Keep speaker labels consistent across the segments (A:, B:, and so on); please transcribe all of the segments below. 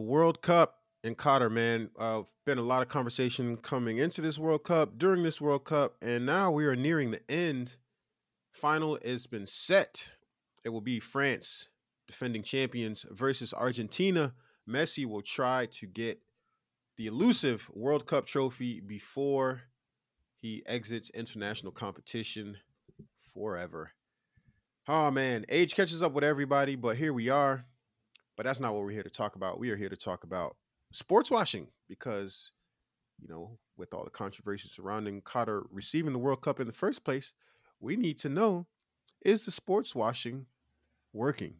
A: The World Cup and Qatar, man. Uh, been a lot of conversation coming into this World Cup, during this World Cup, and now we are nearing the end. Final has been set. It will be France, defending champions, versus Argentina. Messi will try to get the elusive World Cup trophy before he exits international competition forever. Oh man, age catches up with everybody, but here we are. But that's not what we're here to talk about. We are here to talk about sports washing because, you know, with all the controversy surrounding Qatar receiving the World Cup in the first place, we need to know is the sports washing working?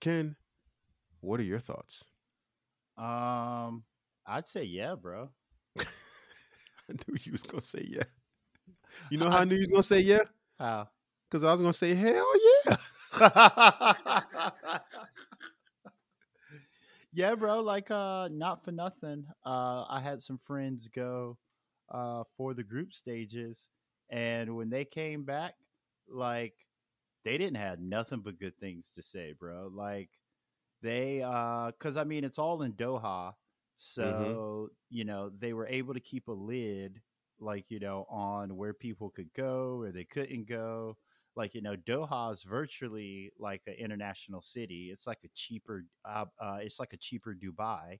A: Ken, what are your thoughts?
B: Um, I'd say yeah, bro.
A: I knew you was gonna say yeah. You know how I, I knew you was gonna say yeah?
B: How?
A: Because I was gonna say hell yeah.
B: yeah, bro. Like, uh, not for nothing. Uh, I had some friends go, uh, for the group stages, and when they came back, like, they didn't have nothing but good things to say, bro. Like, they, uh, cause I mean, it's all in Doha, mm-hmm. so mm-hmm. you know they were able to keep a lid, like you know, on where people could go or they couldn't go like you know Doha is virtually like an international city. It's like a cheaper, uh, uh, it's like a cheaper Dubai.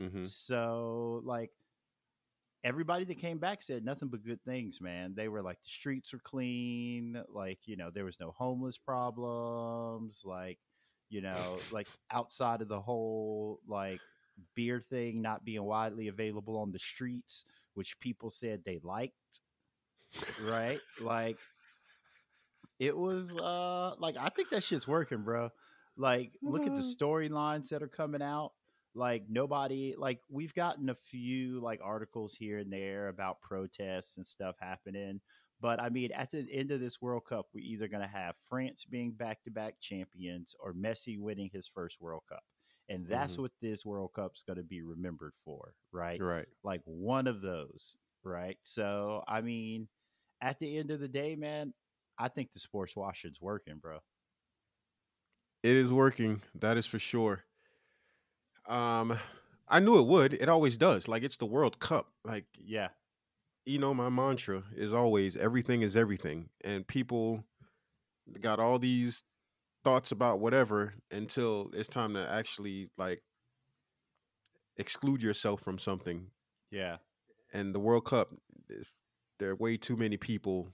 B: Mm-hmm. So like everybody that came back said nothing but good things, man. They were like the streets were clean, like you know there was no homeless problems, like you know like outside of the whole like beer thing not being widely available on the streets, which people said they liked, right? like it was uh like I think that shit's working, bro. Like look at the mm-hmm. storylines that are coming out. Like nobody like we've gotten a few like articles here and there about protests and stuff happening. But I mean, at the end of this World Cup, we're either going to have France being back to back champions or Messi winning his first World Cup. And that's mm-hmm. what this World Cup's going to be remembered for, right?
A: Right.
B: Like one of those, right? So, I mean, at the end of the day, man, I think the sports washing's working, bro.
A: It is working. That is for sure. Um, I knew it would. It always does. Like it's the World Cup. Like
B: yeah,
A: you know my mantra is always everything is everything, and people got all these thoughts about whatever until it's time to actually like exclude yourself from something.
B: Yeah.
A: And the World Cup, there are way too many people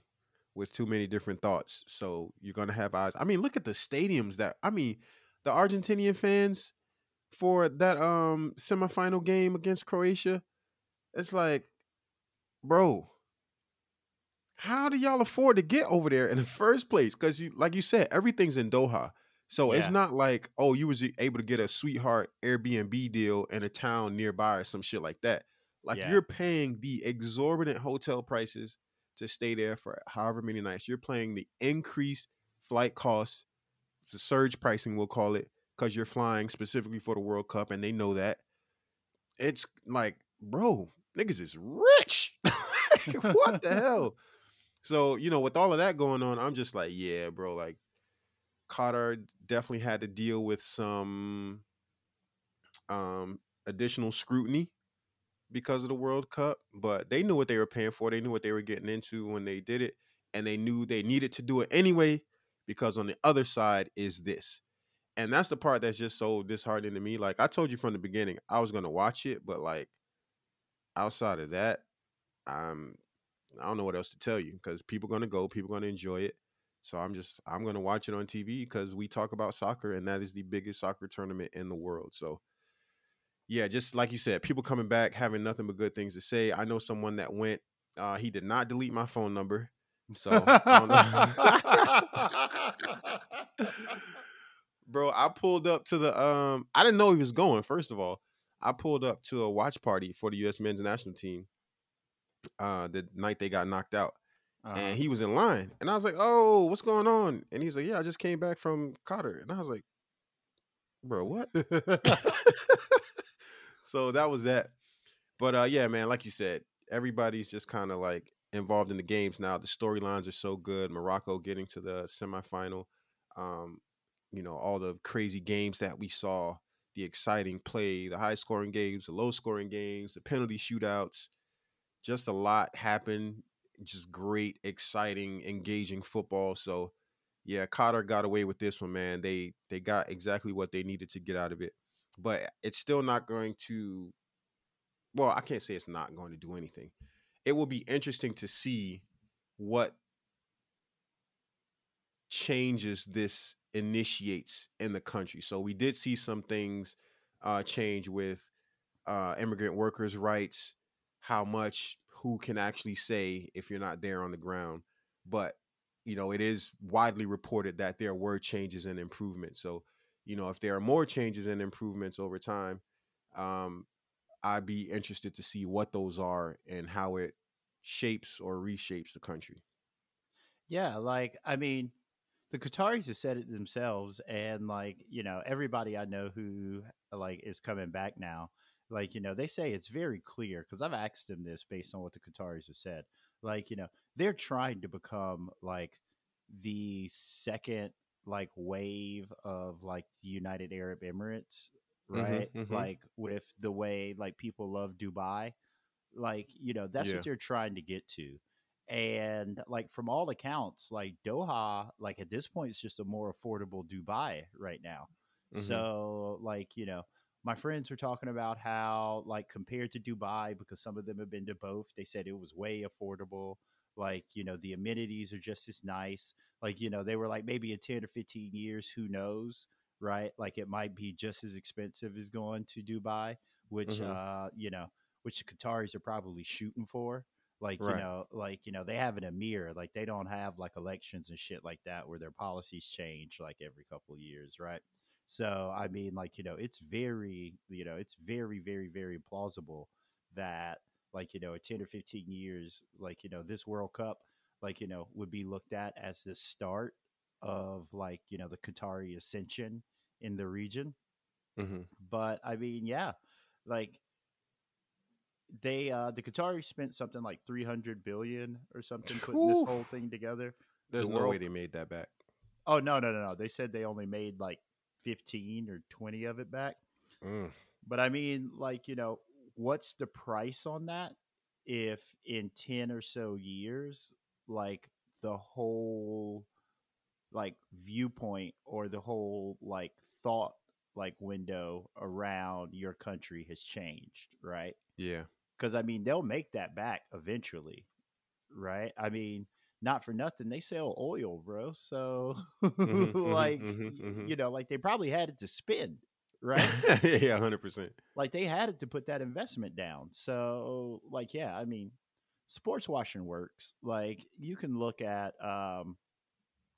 A: with too many different thoughts. So you're gonna have eyes. I mean, look at the stadiums that I mean, the Argentinian fans for that um semifinal game against Croatia. It's like, bro, how do y'all afford to get over there in the first place? Because you, like you said, everything's in Doha. So yeah. it's not like, oh, you was able to get a sweetheart Airbnb deal in a town nearby or some shit like that. Like yeah. you're paying the exorbitant hotel prices to stay there for however many nights. You're playing the increased flight costs, it's a surge pricing, we'll call it, because you're flying specifically for the World Cup, and they know that. It's like, bro, niggas is rich. what the hell? So, you know, with all of that going on, I'm just like, yeah, bro, like Qatar definitely had to deal with some um additional scrutiny because of the World Cup, but they knew what they were paying for. They knew what they were getting into when they did it, and they knew they needed to do it anyway because on the other side is this. And that's the part that's just so disheartening to me. Like I told you from the beginning, I was gonna watch it, but like outside of that, I'm I don't know what else to tell you because people gonna go, people gonna enjoy it. So I'm just I'm gonna watch it on TV because we talk about soccer and that is the biggest soccer tournament in the world. So yeah, just like you said, people coming back having nothing but good things to say. I know someone that went. Uh, he did not delete my phone number, so. bro. I pulled up to the um. I didn't know he was going. First of all, I pulled up to a watch party for the U.S. men's national team. Uh, the night they got knocked out,
B: Uh-huh.
A: and he was in line, and I was like, "Oh, what's going on?" And he's like, "Yeah, I just came back from Qatar," and I was like, "Bro, what?" so that was that. But uh, yeah, man, like you said, everybody's just kind of like involved in the games now. The storylines are so good. Morocco getting to the semifinal. Um, you know, all the crazy games that we saw, the exciting play, the high scoring games, the low scoring games, the penalty shootouts. Just a lot happened. Just great, exciting, engaging football. So yeah, Qatar got away with this one, man. They they got exactly what they needed to get out of it. But it's still not going to well, I can't say it's not going to do anything. It will be interesting to see what changes this initiates in the country. So we did see some things uh, change with uh, immigrant workers' rights, how much, who can actually say if you're not there on the ground. But you know, it is widely reported that there were changes and improvements. So, you know, if there are more changes and improvements over time, um, I'd be interested to see what those are and how it shapes or reshapes the country.
B: Yeah, like I mean, the Qataris have said it themselves, and like you know, everybody I know who like is coming back now, like you know, they say it's very clear because I've asked them this based on what the Qataris have said. Like you know, they're trying to become like the second like wave of like the United Arab Emirates, right?
A: mhm.
B: Like with the way like people love Dubai, like you know, that's
A: Yeah.
B: what they're trying to get to and like from all accounts like doha like at this point it's just a more affordable dubai right now
A: Mhm.
B: so like you know my friends were talking about how like compared to dubai because some of them have been to both they said it was way affordable like you know the amenities are just as nice like you know they were like maybe in 10 or 15 years who knows right like it might be just as expensive as going to dubai which
A: Mhm.
B: uh you know which the qataris are probably shooting for like
A: Right.
B: you know like you know they have an emir like they don't have like elections and shit like that where their policies change like every couple of years right so i mean like you know it's very you know it's very very very plausible that like you know 10 or 15 years like you know this world cup like you know would be looked at as the start of like you know the qatari ascension in the region
A: Mhm.
B: but I mean, yeah, like they uh the Qatari spent something like 300 billion or something putting this whole thing together.
A: There's
B: The
A: no way they made that back.
B: Oh no, no, no, no. They said they only made like 15 or 20 of it back.
A: Mm.
B: But I mean, like, you know, what's the price on that if in 10 or so years like the whole like viewpoint or the whole like thought like window around your country has changed, right?
A: Yeah.
B: because I mean they'll make that back eventually, right? I mean, not for nothing, they sell oil, bro. So
A: mhm,
B: like
A: mhm,
B: y-
A: mhm.
B: you know, like they probably had it to spend, right?
A: yeah, hundred percent.
B: like they had it to put that investment down. So like yeah, I mean, sports washing works. Like you can look at um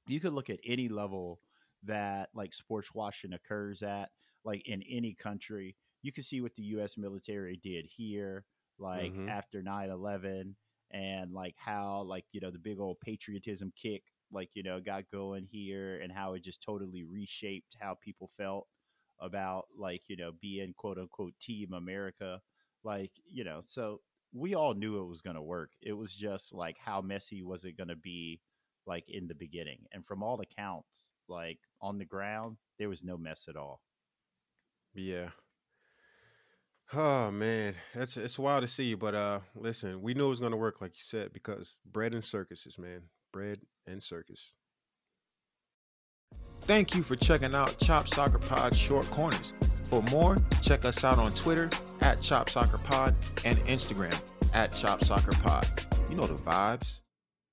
B: you could look at any level that like sports washing occurs at, like in any country. You can see what the US military did here, like
A: Mhm.
B: after 9-11 and like how like, you know, the big old patriotism kick like, you know, got going here and how it just totally reshaped how people felt about like you know being quote unquote team america like you know so we all knew it was going to work. It was just like how messy was it going to be like in the beginning? And from all accounts like on the ground there was no mess at all.
A: Yeah. Oh man, that's it's wild to see, but uh, listen, we knew it was gonna work, like you said, because bread and circuses, man, bread and circus. Thank you for checking out Chop Soccer Pod Short Corners. For more, check us out on Twitter at Chop Soccer Pod and Instagram at Chop Soccer Pod. You know the vibes.